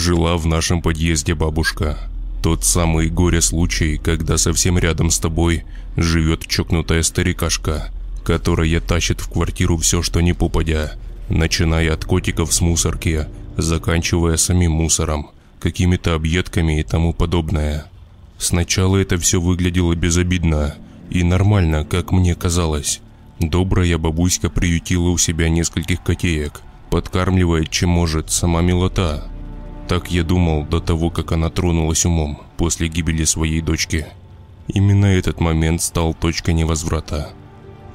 Жила в нашем подъезде бабушка. Тот самый горе-случай, когда совсем рядом с тобой живет чокнутая старикашка, которая тащит в квартиру все, что не попадя, начиная от котиков с мусорки, заканчивая самим мусором, какими-то объедками и тому подобное. Сначала это все выглядело безобидно и нормально, как мне казалось. Добрая бабуська приютила у себя нескольких котеек, подкармливает чем может сама милота – так я думал до того, как она тронулась умом после гибели своей дочки. Именно этот момент стал точкой невозврата.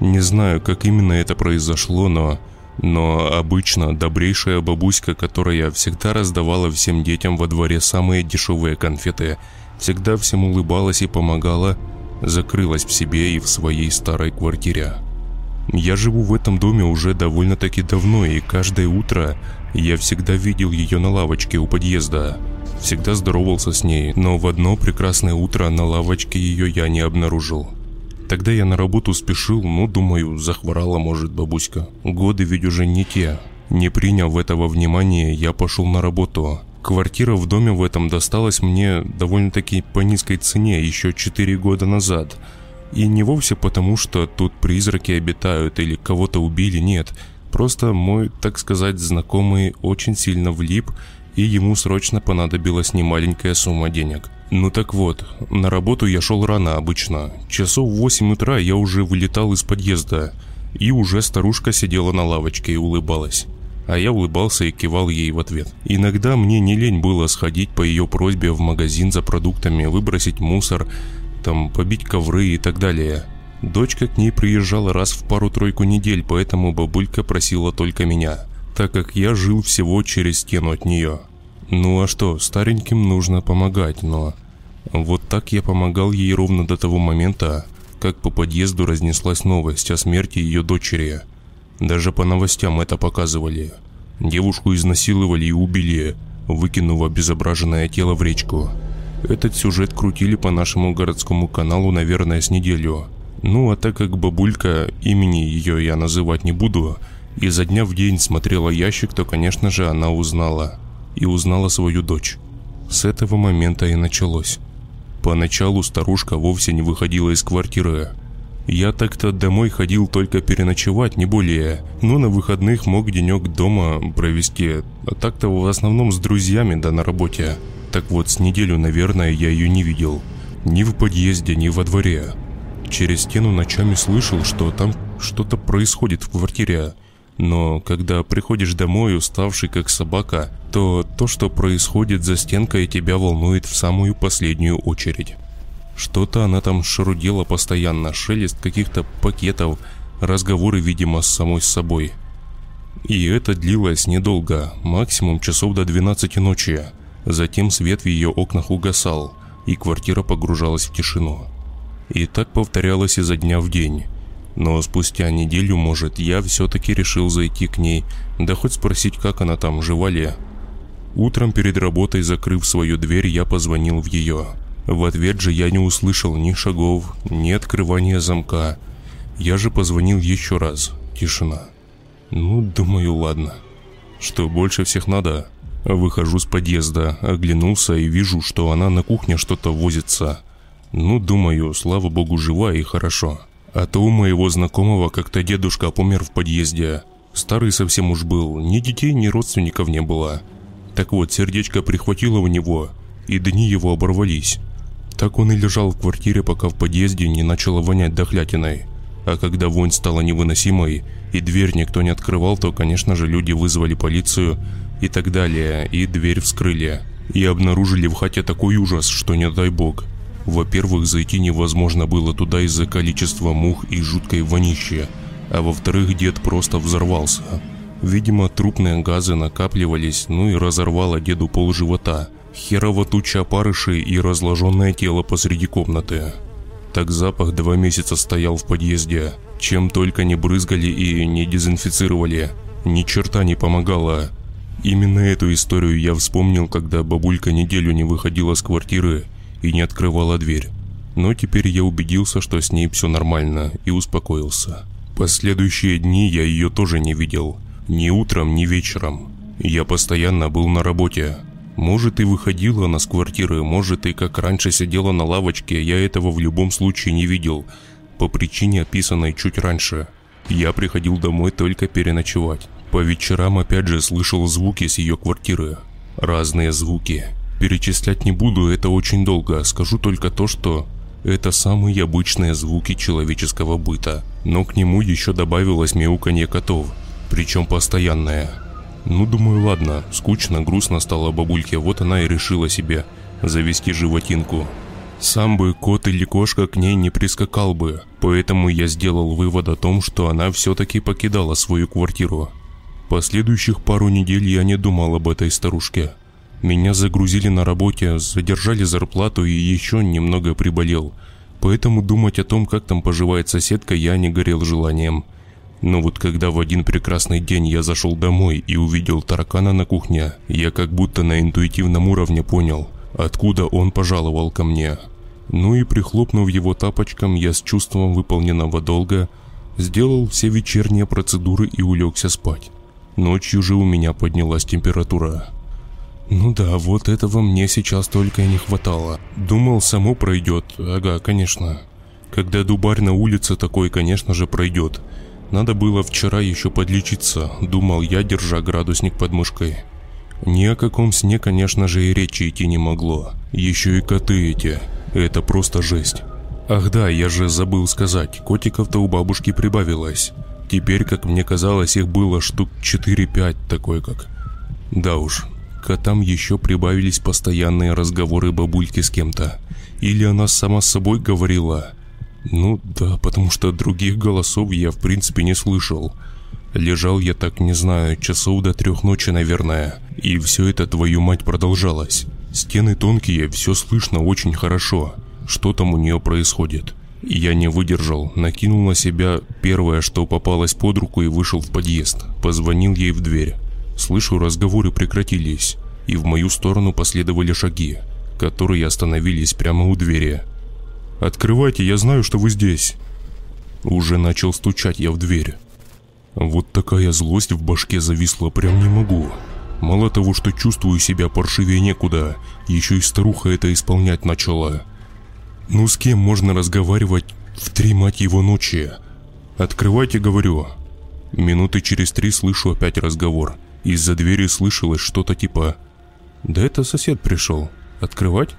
Не знаю, как именно это произошло, но... Но обычно добрейшая бабуська, которая всегда раздавала всем детям во дворе самые дешевые конфеты, всегда всем улыбалась и помогала, закрылась в себе и в своей старой квартире. Я живу в этом доме уже довольно-таки давно, и каждое утро я всегда видел ее на лавочке у подъезда. Всегда здоровался с ней, но в одно прекрасное утро на лавочке ее я не обнаружил. Тогда я на работу спешил, ну, думаю, захворала, может, бабуська. Годы ведь уже не те. Не приняв этого внимания, я пошел на работу. Квартира в доме в этом досталась мне довольно-таки по низкой цене еще 4 года назад – и не вовсе потому, что тут призраки обитают или кого-то убили, нет. Просто мой, так сказать, знакомый очень сильно влип, и ему срочно понадобилась немаленькая сумма денег. Ну так вот, на работу я шел рано обычно. Часов в 8 утра я уже вылетал из подъезда, и уже старушка сидела на лавочке и улыбалась. А я улыбался и кивал ей в ответ. Иногда мне не лень было сходить по ее просьбе в магазин за продуктами, выбросить мусор, там побить ковры и так далее. Дочка к ней приезжала раз в пару-тройку недель, поэтому бабулька просила только меня, так как я жил всего через стену от нее. Ну а что, стареньким нужно помогать, но... Вот так я помогал ей ровно до того момента, как по подъезду разнеслась новость о смерти ее дочери. Даже по новостям это показывали. Девушку изнасиловали и убили, выкинув обезображенное тело в речку. Этот сюжет крутили по нашему городскому каналу, наверное, с неделю. Ну, а так как бабулька, имени ее я называть не буду, изо дня в день смотрела ящик, то, конечно же, она узнала. И узнала свою дочь. С этого момента и началось. Поначалу старушка вовсе не выходила из квартиры. Я так-то домой ходил только переночевать, не более. Но на выходных мог денек дома провести. А так-то в основном с друзьями да на работе. Так вот, с неделю, наверное, я ее не видел. Ни в подъезде, ни во дворе. Через стену ночами слышал, что там что-то происходит в квартире. Но когда приходишь домой, уставший как собака, то то, что происходит за стенкой, тебя волнует в самую последнюю очередь. Что-то она там шарудела постоянно, шелест каких-то пакетов, разговоры, видимо, с самой собой. И это длилось недолго, максимум часов до 12 ночи. Затем свет в ее окнах угасал, и квартира погружалась в тишину. И так повторялось изо дня в день. Но спустя неделю, может, я все-таки решил зайти к ней, да хоть спросить, как она там, жива ли. Утром перед работой, закрыв свою дверь, я позвонил в ее. В ответ же я не услышал ни шагов, ни открывания замка. Я же позвонил еще раз. Тишина. Ну, думаю, ладно. Что больше всех надо? Выхожу с подъезда, оглянулся и вижу, что она на кухне что-то возится. Ну, думаю, слава богу, жива и хорошо. А то у моего знакомого как-то дедушка помер в подъезде. Старый совсем уж был, ни детей, ни родственников не было. Так вот, сердечко прихватило у него, и дни его оборвались. Так он и лежал в квартире, пока в подъезде не начало вонять дохлятиной. А когда вонь стала невыносимой, и дверь никто не открывал, то, конечно же, люди вызвали полицию и так далее, и дверь вскрыли. И обнаружили в хате такой ужас, что не дай бог. Во-первых, зайти невозможно было туда из-за количества мух и жуткой вонищи, а во-вторых, дед просто взорвался. Видимо, трупные газы накапливались, ну и разорвало деду пол живота. Херово туча опарышей и разложенное тело посреди комнаты. Так запах два месяца стоял в подъезде. Чем только не брызгали и не дезинфицировали. Ни черта не помогало. Именно эту историю я вспомнил, когда бабулька неделю не выходила с квартиры и не открывала дверь. Но теперь я убедился, что с ней все нормально, и успокоился. Последующие дни я ее тоже не видел. Ни утром, ни вечером. Я постоянно был на работе. Может и выходила она с квартиры, может и как раньше сидела на лавочке, я этого в любом случае не видел, по причине описанной чуть раньше. Я приходил домой только переночевать. По вечерам опять же слышал звуки с ее квартиры. Разные звуки. Перечислять не буду, это очень долго. Скажу только то, что это самые обычные звуки человеческого быта. Но к нему еще добавилось мяуканье котов. Причем постоянное. Ну, думаю, ладно, скучно, грустно стало бабульке, вот она и решила себе завести животинку. Сам бы кот или кошка к ней не прискакал бы, поэтому я сделал вывод о том, что она все-таки покидала свою квартиру. Последующих пару недель я не думал об этой старушке. Меня загрузили на работе, задержали зарплату и еще немного приболел. Поэтому думать о том, как там поживает соседка, я не горел желанием. Но вот когда в один прекрасный день я зашел домой и увидел таракана на кухне, я как будто на интуитивном уровне понял, откуда он пожаловал ко мне. Ну и прихлопнув его тапочком, я с чувством выполненного долга сделал все вечерние процедуры и улегся спать. Ночью же у меня поднялась температура. Ну да, вот этого мне сейчас только и не хватало. Думал, само пройдет. Ага, конечно. Когда дубарь на улице такой, конечно же, пройдет. Надо было вчера еще подлечиться, думал я, держа градусник под мышкой. Ни о каком сне, конечно же, и речи идти не могло. Еще и коты эти. Это просто жесть. Ах да, я же забыл сказать, котиков-то у бабушки прибавилось. Теперь, как мне казалось, их было штук 4-5 такой как. Да уж, котам еще прибавились постоянные разговоры бабульки с кем-то. Или она сама с собой говорила – ну да, потому что других голосов я в принципе не слышал. Лежал я так, не знаю, часов до трех ночи, наверное. И все это, твою мать, продолжалось. Стены тонкие, все слышно очень хорошо. Что там у нее происходит? Я не выдержал, накинул на себя первое, что попалось под руку и вышел в подъезд. Позвонил ей в дверь. Слышу, разговоры прекратились. И в мою сторону последовали шаги, которые остановились прямо у двери. «Открывайте, я знаю, что вы здесь». Уже начал стучать я в дверь. Вот такая злость в башке зависла, прям не могу. Мало того, что чувствую себя паршивее некуда, еще и старуха это исполнять начала. Ну с кем можно разговаривать в три мать его ночи? Открывайте, говорю. Минуты через три слышу опять разговор. Из-за двери слышалось что-то типа «Да это сосед пришел. Открывать?»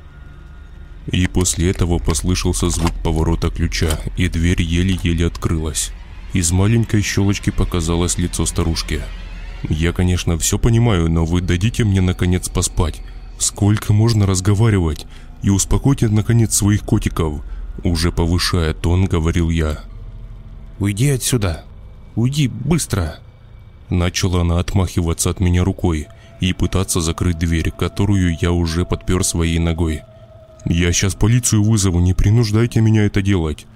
И после этого послышался звук поворота ключа, и дверь еле-еле открылась. Из маленькой щелочки показалось лицо старушки. «Я, конечно, все понимаю, но вы дадите мне, наконец, поспать. Сколько можно разговаривать? И успокойте, наконец, своих котиков!» Уже повышая тон, говорил я. «Уйди отсюда! Уйди, быстро!» Начала она отмахиваться от меня рукой и пытаться закрыть дверь, которую я уже подпер своей ногой. Я сейчас полицию вызову, не принуждайте меня это делать.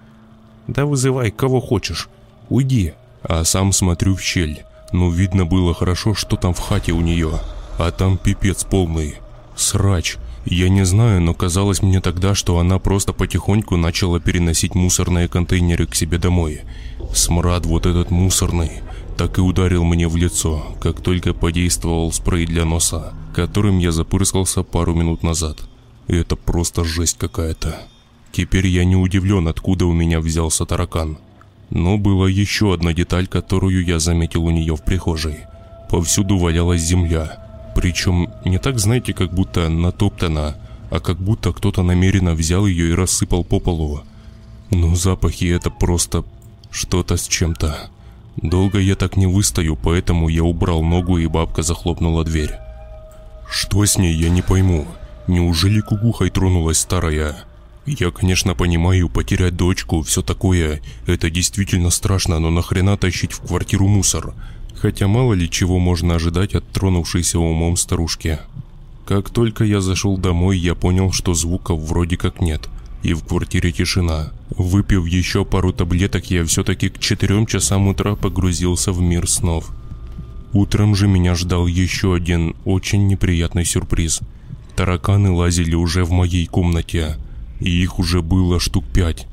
Да вызывай кого хочешь. Уйди. А сам смотрю в щель. Ну, видно было хорошо, что там в хате у нее. А там пипец полный. Срач. Я не знаю, но казалось мне тогда, что она просто потихоньку начала переносить мусорные контейнеры к себе домой. Смрад вот этот мусорный так и ударил мне в лицо, как только подействовал спрей для носа, которым я запырскался пару минут назад. Это просто жесть какая-то. Теперь я не удивлен, откуда у меня взялся таракан. Но была еще одна деталь, которую я заметил у нее в прихожей. Повсюду валялась земля. Причем не так, знаете, как будто натоптана, а как будто кто-то намеренно взял ее и рассыпал по полу. Но запахи это просто что-то с чем-то. Долго я так не выстою, поэтому я убрал ногу и бабка захлопнула дверь. Что с ней, я не пойму. Неужели кукухой тронулась старая? Я, конечно, понимаю, потерять дочку, все такое, это действительно страшно, но нахрена тащить в квартиру мусор? Хотя мало ли чего можно ожидать от тронувшейся умом старушки. Как только я зашел домой, я понял, что звуков вроде как нет, и в квартире тишина. Выпив еще пару таблеток, я все-таки к четырем часам утра погрузился в мир снов. Утром же меня ждал еще один очень неприятный сюрприз – Тараканы лазили уже в моей комнате, и их уже было штук пять.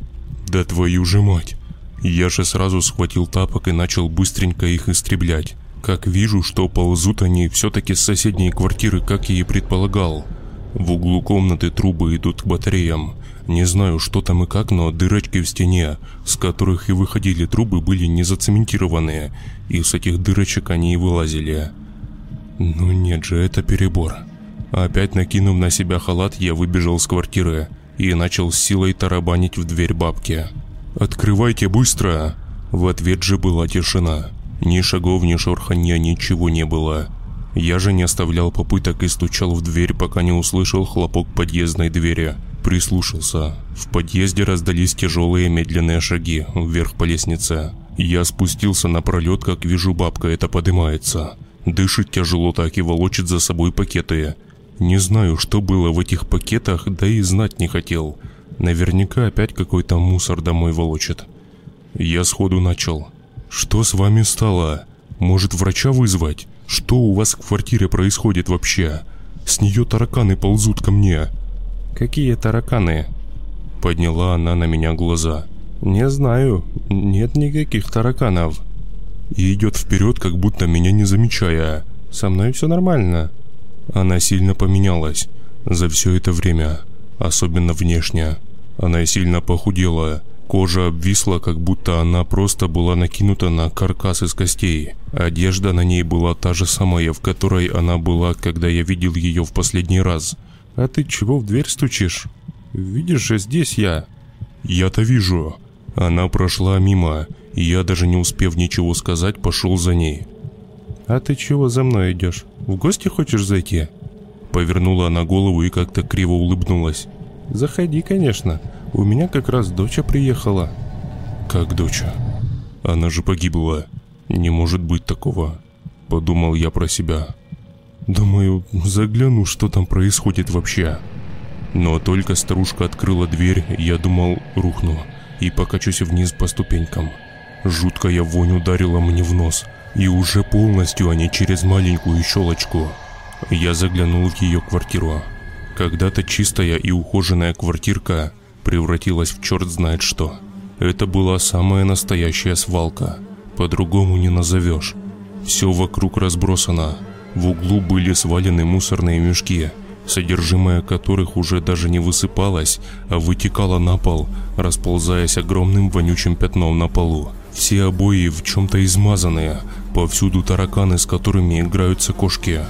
Да твою же мать! Я же сразу схватил тапок и начал быстренько их истреблять, Как вижу, что ползут они все-таки с соседней квартиры, как я и предполагал. В углу комнаты трубы идут к батареям. Не знаю, что там и как, но дырочки в стене, с которых и выходили трубы, были не зацементированные, и с этих дырочек они и вылазили. Ну нет же, это перебор. Опять накинув на себя халат, я выбежал с квартиры и начал с силой тарабанить в дверь бабки. «Открывайте быстро!» В ответ же была тишина. Ни шагов, ни шорханья, ничего не было. Я же не оставлял попыток и стучал в дверь, пока не услышал хлопок подъездной двери. Прислушался. В подъезде раздались тяжелые медленные шаги вверх по лестнице. Я спустился на пролет, как вижу, бабка это поднимается. Дышит тяжело так и волочит за собой пакеты. Не знаю, что было в этих пакетах, да и знать не хотел. Наверняка опять какой-то мусор домой волочит. Я сходу начал. «Что с вами стало? Может, врача вызвать? Что у вас в квартире происходит вообще? С нее тараканы ползут ко мне». «Какие тараканы?» Подняла она на меня глаза. «Не знаю. Нет никаких тараканов». И идет вперед, как будто меня не замечая. «Со мной все нормально». Она сильно поменялась за все это время, особенно внешне. Она сильно похудела, кожа обвисла, как будто она просто была накинута на каркас из костей. Одежда на ней была та же самая, в которой она была, когда я видел ее в последний раз. «А ты чего в дверь стучишь? Видишь же, здесь я». «Я-то вижу». Она прошла мимо, и я, даже не успев ничего сказать, пошел за ней. «А ты чего за мной идешь? В гости хочешь зайти?» Повернула она голову и как-то криво улыбнулась. «Заходи, конечно. У меня как раз доча приехала». «Как доча? Она же погибла. Не может быть такого», — подумал я про себя. «Думаю, загляну, что там происходит вообще». Но только старушка открыла дверь, я думал, рухну и покачусь вниз по ступенькам. Жуткая вонь ударила мне в нос — и уже полностью, а не через маленькую щелочку. Я заглянул в ее квартиру. Когда-то чистая и ухоженная квартирка превратилась в черт знает что. Это была самая настоящая свалка. По-другому не назовешь. Все вокруг разбросано. В углу были свалены мусорные мешки, содержимое которых уже даже не высыпалось, а вытекало на пол, расползаясь огромным вонючим пятном на полу. Все обои в чем-то измазанные, повсюду тараканы, с которыми играются кошки.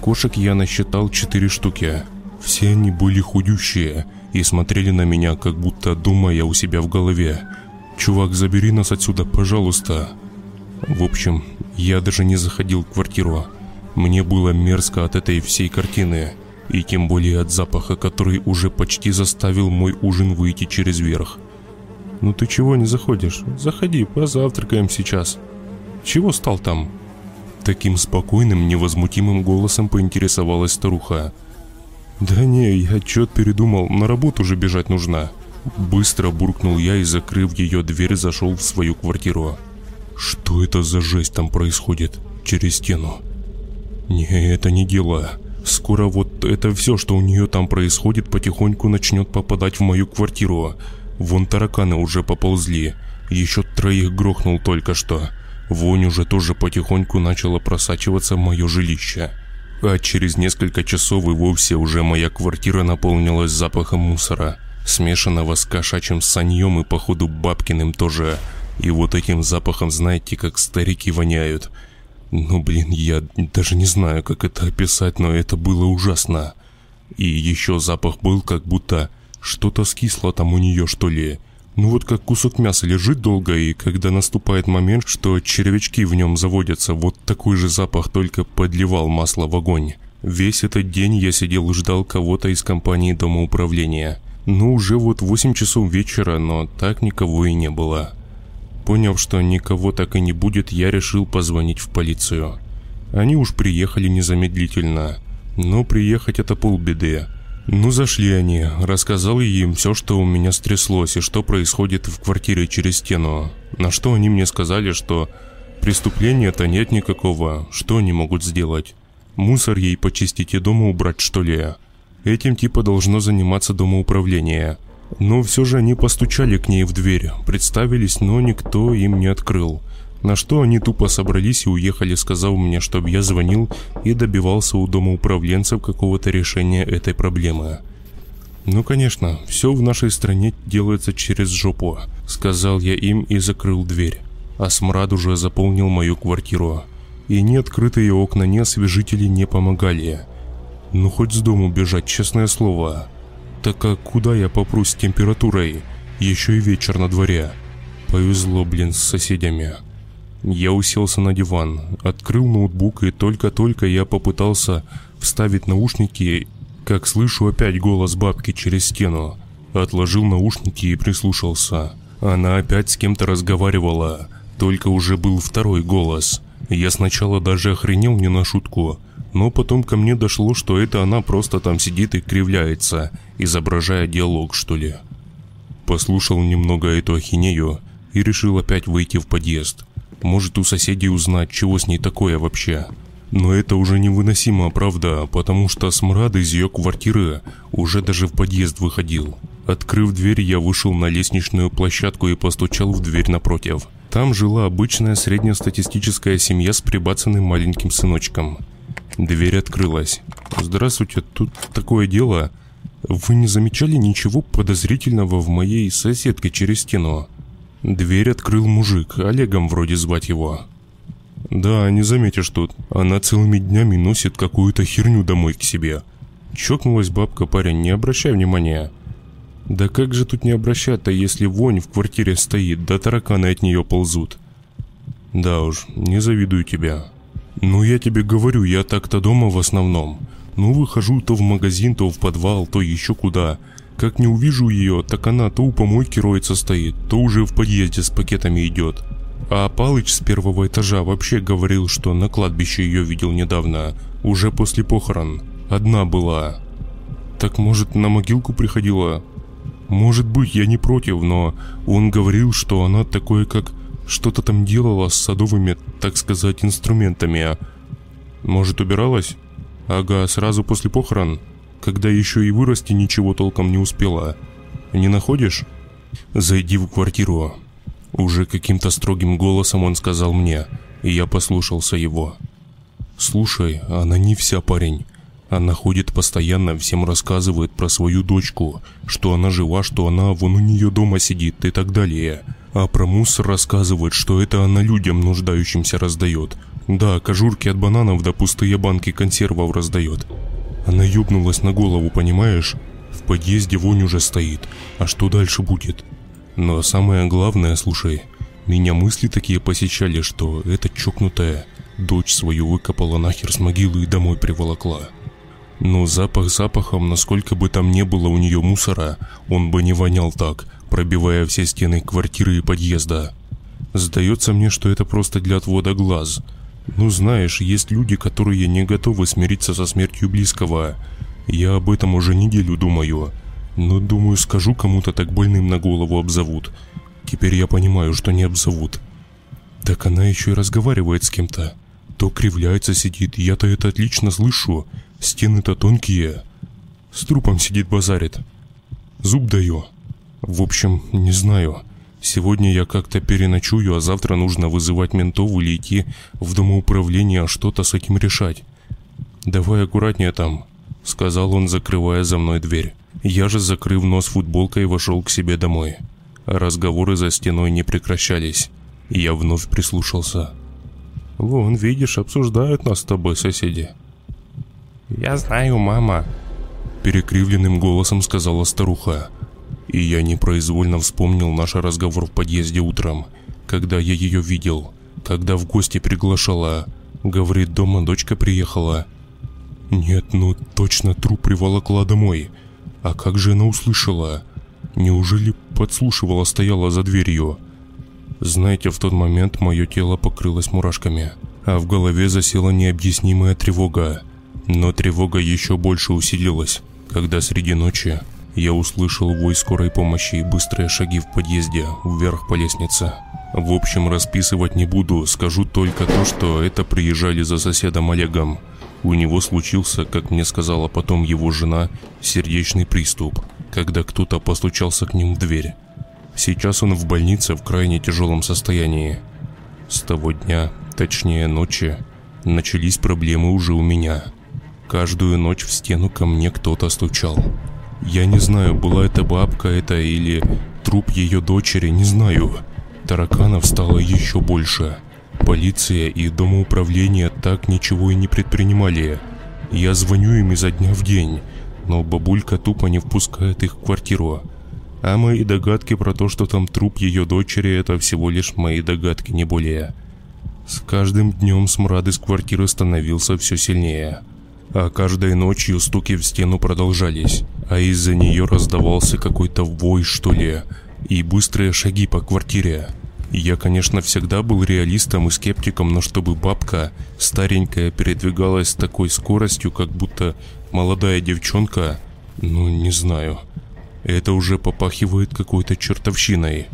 Кошек я насчитал четыре штуки. Все они были худющие и смотрели на меня, как будто думая у себя в голове. «Чувак, забери нас отсюда, пожалуйста». В общем, я даже не заходил в квартиру. Мне было мерзко от этой всей картины, и тем более от запаха, который уже почти заставил мой ужин выйти через верх. «Ну ты чего не заходишь? Заходи, позавтракаем сейчас». «Чего стал там?» Таким спокойным, невозмутимым голосом поинтересовалась старуха. «Да не, я отчет передумал, на работу уже бежать нужна». Быстро буркнул я и, закрыв ее дверь, зашел в свою квартиру. «Что это за жесть там происходит? Через стену?» «Не, это не дело. Скоро вот это все, что у нее там происходит, потихоньку начнет попадать в мою квартиру. Вон тараканы уже поползли. Еще троих грохнул только что. Вонь уже тоже потихоньку начала просачиваться в мое жилище. А через несколько часов и вовсе уже моя квартира наполнилась запахом мусора, смешанного с кошачьим саньем и походу бабкиным тоже. И вот этим запахом знаете, как старики воняют. Ну блин, я даже не знаю, как это описать, но это было ужасно. И еще запах был, как будто что-то скисло там у нее, что ли. Ну вот как кусок мяса лежит долго, и когда наступает момент, что червячки в нем заводятся, вот такой же запах только подливал масло в огонь. Весь этот день я сидел и ждал кого-то из компании домоуправления. Ну, уже вот 8 часов вечера, но так никого и не было. Поняв, что никого так и не будет, я решил позвонить в полицию. Они уж приехали незамедлительно. Но приехать это полбеды. Ну, зашли они. Рассказал им все, что у меня стряслось и что происходит в квартире через стену. На что они мне сказали, что преступления-то нет никакого. Что они могут сделать? Мусор ей почистить и дома убрать, что ли? Этим типа должно заниматься домоуправление. Но все же они постучали к ней в дверь, представились, но никто им не открыл. На что они тупо собрались и уехали, сказав мне, чтобы я звонил и добивался у дома управленцев какого-то решения этой проблемы. «Ну, конечно, все в нашей стране делается через жопу», — сказал я им и закрыл дверь. А смрад уже заполнил мою квартиру. И ни открытые окна, ни освежители не помогали. Ну, хоть с дому бежать, честное слово. Так а куда я попрусь с температурой? Еще и вечер на дворе. Повезло, блин, с соседями. Я уселся на диван, открыл ноутбук и только-только я попытался вставить наушники, как слышу опять голос бабки через стену. Отложил наушники и прислушался. Она опять с кем-то разговаривала, только уже был второй голос. Я сначала даже охренел не на шутку, но потом ко мне дошло, что это она просто там сидит и кривляется, изображая диалог, что ли. Послушал немного эту ахинею и решил опять выйти в подъезд. Может у соседей узнать, чего с ней такое вообще. Но это уже невыносимо, правда, потому что смрад из ее квартиры уже даже в подъезд выходил. Открыв дверь, я вышел на лестничную площадку и постучал в дверь напротив. Там жила обычная среднестатистическая семья с прибацанным маленьким сыночком. Дверь открылась. «Здравствуйте, тут такое дело. Вы не замечали ничего подозрительного в моей соседке через стену?» Дверь открыл мужик, Олегом вроде звать его. Да, не заметишь тут. Она целыми днями носит какую-то херню домой к себе. Чокнулась бабка, парень, не обращай внимания. Да как же тут не обращать-то, если вонь в квартире стоит, да тараканы от нее ползут? Да уж, не завидую тебя. Ну я тебе говорю, я так-то дома в основном. Ну выхожу то в магазин, то в подвал, то еще куда. Как не увижу ее, так она то у помойки роется стоит, то уже в подъезде с пакетами идет. А Палыч с первого этажа вообще говорил, что на кладбище ее видел недавно, уже после похорон. Одна была. Так может на могилку приходила? Может быть, я не против, но он говорил, что она такое как что-то там делала с садовыми, так сказать, инструментами. Может, убиралась? Ага, сразу после похорон когда еще и вырасти ничего толком не успела. Не находишь? Зайди в квартиру. Уже каким-то строгим голосом он сказал мне, и я послушался его. Слушай, она не вся парень. Она ходит постоянно, всем рассказывает про свою дочку, что она жива, что она вон у нее дома сидит и так далее. А про мусор рассказывает, что это она людям нуждающимся раздает. Да, кожурки от бананов да пустые банки консервов раздает. Она ёбнулась на голову, понимаешь? В подъезде вонь уже стоит. А что дальше будет? Но самое главное, слушай, меня мысли такие посещали, что эта чокнутая дочь свою выкопала нахер с могилы и домой приволокла. Но запах запахом, насколько бы там не было у нее мусора, он бы не вонял так, пробивая все стены квартиры и подъезда. Сдается мне, что это просто для отвода глаз – ну знаешь, есть люди, которые не готовы смириться со смертью близкого. Я об этом уже неделю думаю. Но думаю, скажу кому-то так больным на голову обзовут. Теперь я понимаю, что не обзовут. Так она еще и разговаривает с кем-то. То кривляется сидит, я-то это отлично слышу. Стены-то тонкие. С трупом сидит базарит. Зуб даю. В общем, не знаю. Сегодня я как-то переночую, а завтра нужно вызывать ментов или идти в домоуправление, а что-то с этим решать. Давай аккуратнее там, сказал он, закрывая за мной дверь. Я же, закрыв нос футболкой, вошел к себе домой. Разговоры за стеной не прекращались. Я вновь прислушался. «Вон, видишь, обсуждают нас с тобой соседи». «Я знаю, мама», – перекривленным голосом сказала старуха. И я непроизвольно вспомнил наш разговор в подъезде утром, когда я ее видел, когда в гости приглашала. Говорит, дома дочка приехала. Нет, ну точно труп приволокла домой. А как же она услышала? Неужели подслушивала, стояла за дверью? Знаете, в тот момент мое тело покрылось мурашками, а в голове засела необъяснимая тревога. Но тревога еще больше усилилась, когда среди ночи я услышал вой скорой помощи и быстрые шаги в подъезде, вверх по лестнице. В общем, расписывать не буду, скажу только то, что это приезжали за соседом Олегом. У него случился, как мне сказала потом его жена, сердечный приступ, когда кто-то постучался к ним в дверь. Сейчас он в больнице в крайне тяжелом состоянии. С того дня, точнее ночи, начались проблемы уже у меня. Каждую ночь в стену ко мне кто-то стучал. Я не знаю, была это бабка это или труп ее дочери, не знаю. Тараканов стало еще больше. Полиция и домоуправление так ничего и не предпринимали. Я звоню им изо дня в день, но бабулька тупо не впускает их в квартиру. А мои догадки про то, что там труп ее дочери, это всего лишь мои догадки, не более. С каждым днем смрад из квартиры становился все сильнее. А каждой ночью стуки в стену продолжались, а из-за нее раздавался какой-то вой, что ли, и быстрые шаги по квартире. Я, конечно, всегда был реалистом и скептиком, но чтобы бабка старенькая передвигалась с такой скоростью, как будто молодая девчонка, ну, не знаю. Это уже попахивает какой-то чертовщиной.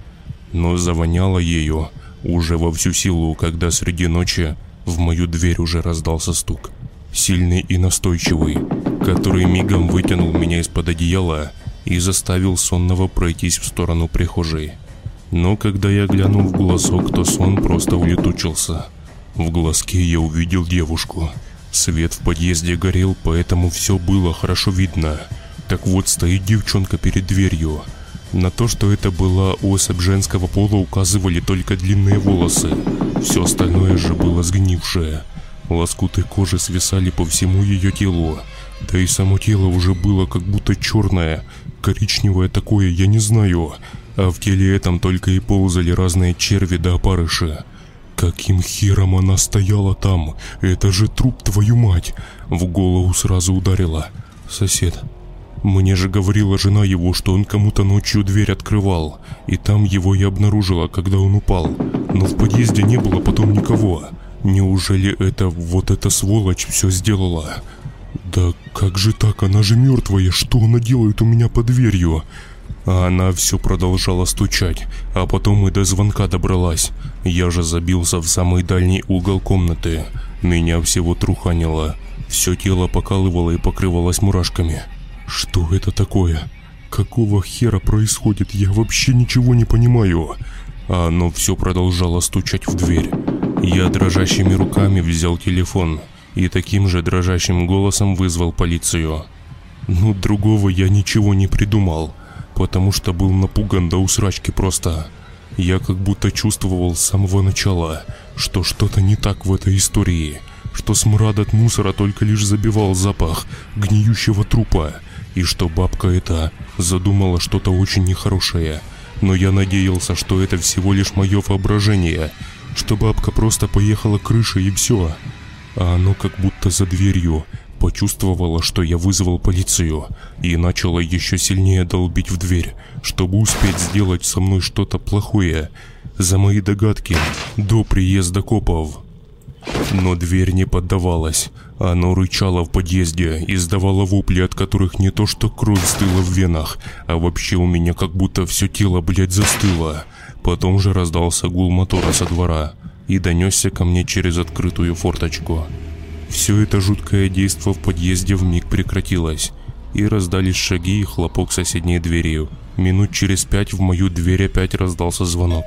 Но завоняло ее уже во всю силу, когда среди ночи в мою дверь уже раздался стук. Сильный и настойчивый, который мигом вытянул меня из-под одеяла и заставил сонного пройтись в сторону прихожей. Но когда я глянул в глазок, то сон просто улетучился. В глазке я увидел девушку. Свет в подъезде горел, поэтому все было хорошо видно. Так вот, стоит девчонка перед дверью. На то, что это была особь женского пола, указывали только длинные волосы. Все остальное же было сгнившее. Лоскуты кожи свисали по всему ее телу. Да и само тело уже было как будто черное, коричневое такое, я не знаю а в теле этом только и ползали разные черви да опарыши. Каким хером она стояла там? Это же труп, твою мать! В голову сразу ударила. Сосед. Мне же говорила жена его, что он кому-то ночью дверь открывал, и там его и обнаружила, когда он упал. Но в подъезде не было потом никого. Неужели это вот эта сволочь все сделала? Да как же так, она же мертвая, что она делает у меня под дверью? А она все продолжала стучать, а потом и до звонка добралась. Я же забился в самый дальний угол комнаты. Меня всего труханило. Все тело покалывало и покрывалось мурашками. Что это такое? Какого хера происходит? Я вообще ничего не понимаю. А оно все продолжало стучать в дверь. Я дрожащими руками взял телефон и таким же дрожащим голосом вызвал полицию. Ну, другого я ничего не придумал потому что был напуган до усрачки просто. Я как будто чувствовал с самого начала, что что-то не так в этой истории, что смрад от мусора только лишь забивал запах гниющего трупа, и что бабка эта задумала что-то очень нехорошее. Но я надеялся, что это всего лишь мое воображение, что бабка просто поехала крышей и все. А оно как будто за дверью, Почувствовала, что я вызвал полицию и начала еще сильнее долбить в дверь, чтобы успеть сделать со мной что-то плохое за мои догадки до приезда копов. Но дверь не поддавалась. Оно рычало в подъезде, издавало вопли, от которых не то что кровь стыла в венах, а вообще у меня как будто все тело, блядь, застыло. Потом же раздался гул мотора со двора и донесся ко мне через открытую форточку. Все это жуткое действо в подъезде в миг прекратилось, и раздались шаги и хлопок соседней дверью. Минут через пять в мою дверь опять раздался звонок.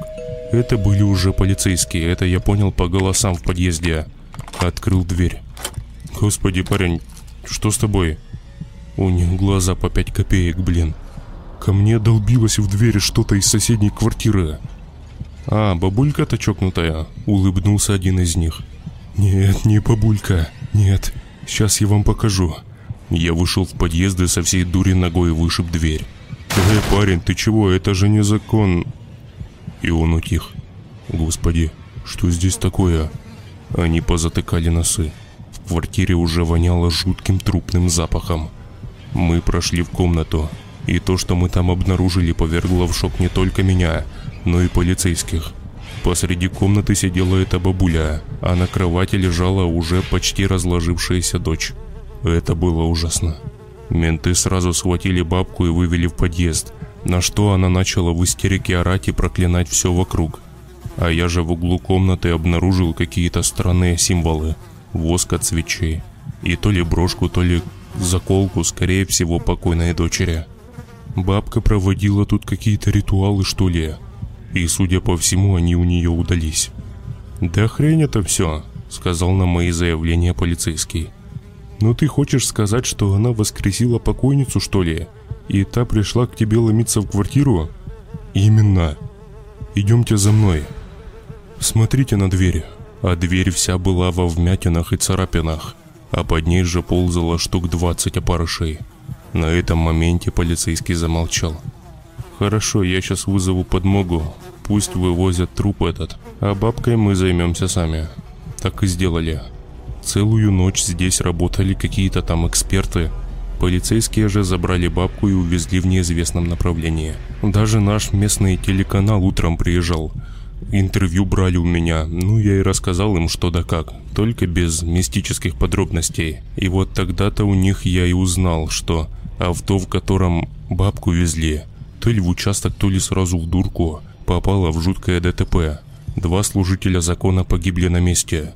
Это были уже полицейские, это я понял по голосам в подъезде. Открыл дверь. Господи, парень, что с тобой? У них глаза по пять копеек, блин. Ко мне долбилось в дверь что-то из соседней квартиры. А, бабулька-то чокнутая, улыбнулся один из них. «Нет, не бабулька. Нет. Сейчас я вам покажу». Я вышел в подъезд и со всей дури ногой вышиб дверь. «Эй, парень, ты чего? Это же не закон!» И он утих. «Господи, что здесь такое?» Они позатыкали носы. В квартире уже воняло жутким трупным запахом. Мы прошли в комнату, и то, что мы там обнаружили, повергло в шок не только меня, но и полицейских. Посреди комнаты сидела эта бабуля, а на кровати лежала уже почти разложившаяся дочь. Это было ужасно. Менты сразу схватили бабку и вывели в подъезд, на что она начала в истерике орать и проклинать все вокруг. А я же в углу комнаты обнаружил какие-то странные символы. Воск от свечей. И то ли брошку, то ли заколку, скорее всего, покойной дочери. Бабка проводила тут какие-то ритуалы, что ли, и, судя по всему, они у нее удались. «Да хрень это все», — сказал на мои заявления полицейский. «Ну ты хочешь сказать, что она воскресила покойницу, что ли? И та пришла к тебе ломиться в квартиру?» «Именно. Идемте за мной. Смотрите на дверь». А дверь вся была во вмятинах и царапинах, а под ней же ползало штук 20 опарышей. На этом моменте полицейский замолчал. «Хорошо, я сейчас вызову подмогу. Пусть вывозят труп этот, а бабкой мы займемся сами». Так и сделали. Целую ночь здесь работали какие-то там эксперты. Полицейские же забрали бабку и увезли в неизвестном направлении. Даже наш местный телеканал утром приезжал. Интервью брали у меня, ну я и рассказал им что да как, только без мистических подробностей. И вот тогда-то у них я и узнал, что авто, в котором бабку везли, то ли в участок, то ли сразу в дурку, попало в жуткое ДТП. Два служителя закона погибли на месте.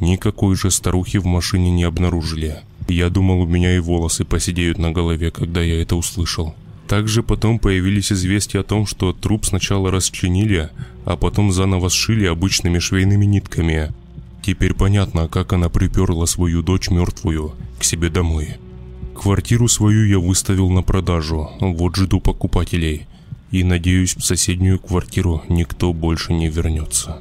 Никакой же старухи в машине не обнаружили. Я думал, у меня и волосы посидеют на голове, когда я это услышал. Также потом появились известия о том, что труп сначала расчленили, а потом заново сшили обычными швейными нитками. Теперь понятно, как она приперла свою дочь мертвую к себе домой. Квартиру свою я выставил на продажу, вот жду покупателей. И надеюсь, в соседнюю квартиру никто больше не вернется.